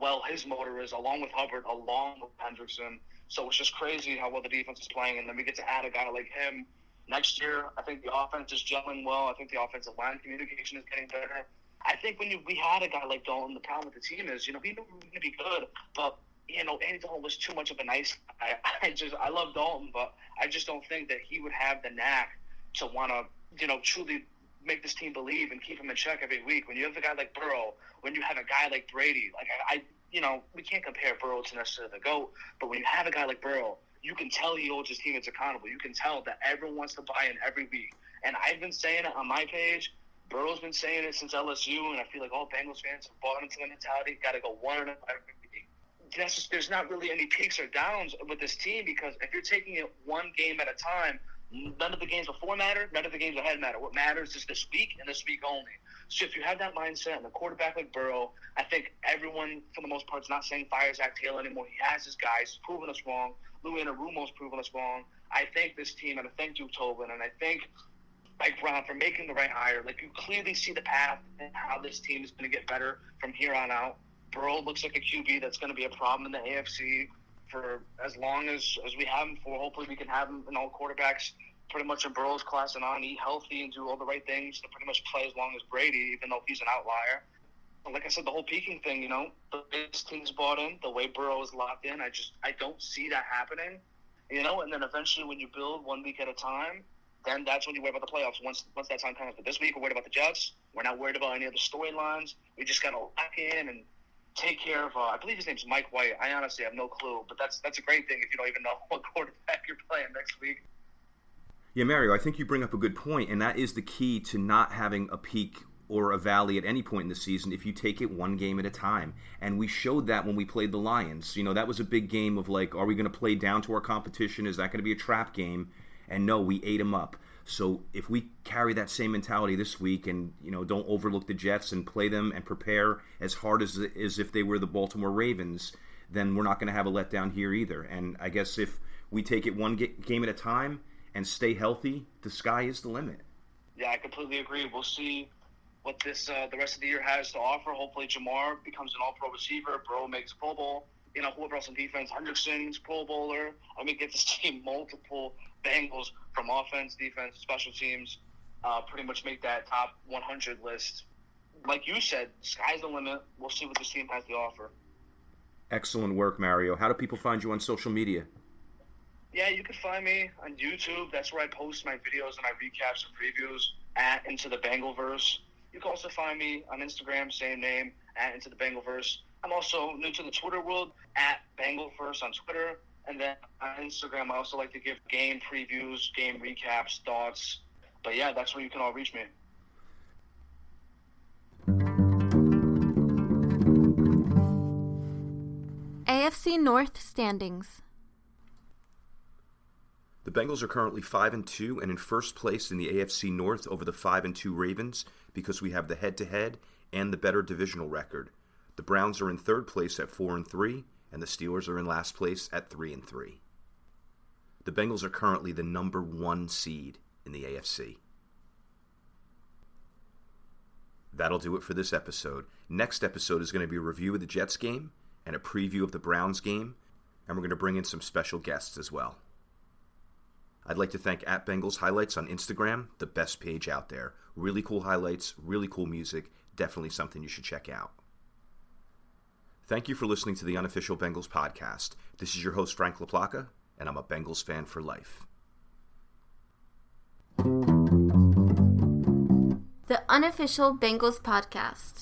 well his motor is, along with Hubbard, along with Hendrickson. So it's just crazy how well the defense is playing, and then we get to add a guy like him Next year, I think the offense is gelling well. I think the offensive line communication is getting better. I think when you, we had a guy like Dalton, the problem with the team is, you know, we knew we were going to be good, but you know, Andy Dalton was too much of a nice guy. I just, I love Dalton, but I just don't think that he would have the knack to want to, you know, truly make this team believe and keep him in check every week. When you have a guy like Burrow, when you have a guy like Brady, like I, I you know, we can't compare Burrow to necessarily the GOAT, but when you have a guy like Burrow, you can tell he holds his teammates accountable. You can tell that everyone wants to buy in every week. And I've been saying it on my page. Burrow's been saying it since LSU, and I feel like all Bengals fans have bought into the mentality. Got to go one and up every week. That's just, there's not really any peaks or downs with this team because if you're taking it one game at a time, none of the games before matter, none of the games ahead matter. What matters is this week and this week only. So if you have that mindset and a quarterback like Burrow, I think everyone, for the most part, is not saying fire Zac Taylor anymore. He has his guys, proven us wrong. Lou Anarumo's proven us wrong. I thank this team and I thank Duke Tobin and I thank Mike Brown for making the right hire. Like you clearly see the path and how this team is going to get better from here on out. Burrow looks like a QB that's going to be a problem in the AFC for as long as, as we have him for. Hopefully, we can have him in all quarterbacks pretty much in Burrow's class and on, eat healthy and do all the right things to pretty much play as long as Brady, even though he's an outlier. like I said, the whole peaking thing, you know, the biggest team's bought in, the way Burrow is locked in, I just I don't see that happening. You know, and then eventually when you build one week at a time, then that's when you worry about the playoffs. Once once that time comes. But this week we're worried about the Jets. We're not worried about any of the storylines. We just gotta lock in and take care of. Uh, I believe his name's Mike White. I honestly have no clue, but that's that's a great thing if you don't even know what quarterback you're playing next week. Yeah, Mario, I think you bring up a good point, and that is the key to not having a peak or a valley at any point in the season if you take it one game at a time. And we showed that when we played the Lions. You know, that was a big game of like, are we going to play down to our competition? Is that going to be a trap game? And no, we ate them up. So if we carry that same mentality this week and, you know, don't overlook the Jets and play them and prepare as hard as, as if they were the Baltimore Ravens, then we're not going to have a letdown here either. And I guess if we take it one game at a time and stay healthy, the sky is the limit. Yeah, I completely agree. We'll see what this uh, the rest of the year has to offer. Hopefully, Ja'Marr becomes an All-Pro receiver. Bro makes Pro Bowl. You know, whoever else on defense, Hendrickson's Pro Bowler. I mean, get this team multiple Bengals from offense, defense, special teams. Uh, pretty much make that top 100 list. Like you said, sky's the limit. We'll see what this team has to offer. Excellent work, Mario. How do people find you on social media? Yeah, you can find me on YouTube. That's where I post my videos and my recaps and previews at Into the Bengalverse. You can also find me on Instagram, same name, at Into the Bengalverse. I'm also new to the Twitter world, at Bengalverse on Twitter. And then on Instagram, I also like to give game previews, game recaps, thoughts. But yeah, that's where you can all reach me. AFC North standings. The Bengals are currently 5 and 2 and in first place in the AFC North over the 5 and 2 Ravens because we have the head-to-head and the better divisional record. The Browns are in third place at 4 and 3 and the Steelers are in last place at 3 and 3. The Bengals are currently the number 1 seed in the AFC. That'll do it for this episode. Next episode is going to be a review of the Jets game and a preview of the Browns game, and we're going to bring in some special guests as well. I'd like to thank at Bengals Highlights on Instagram, the best page out there. Really cool highlights, really cool music, definitely something you should check out. Thank you for listening to the unofficial Bengals podcast. This is your host, Frank LaPlaca, and I'm a Bengals fan for life. The unofficial Bengals podcast.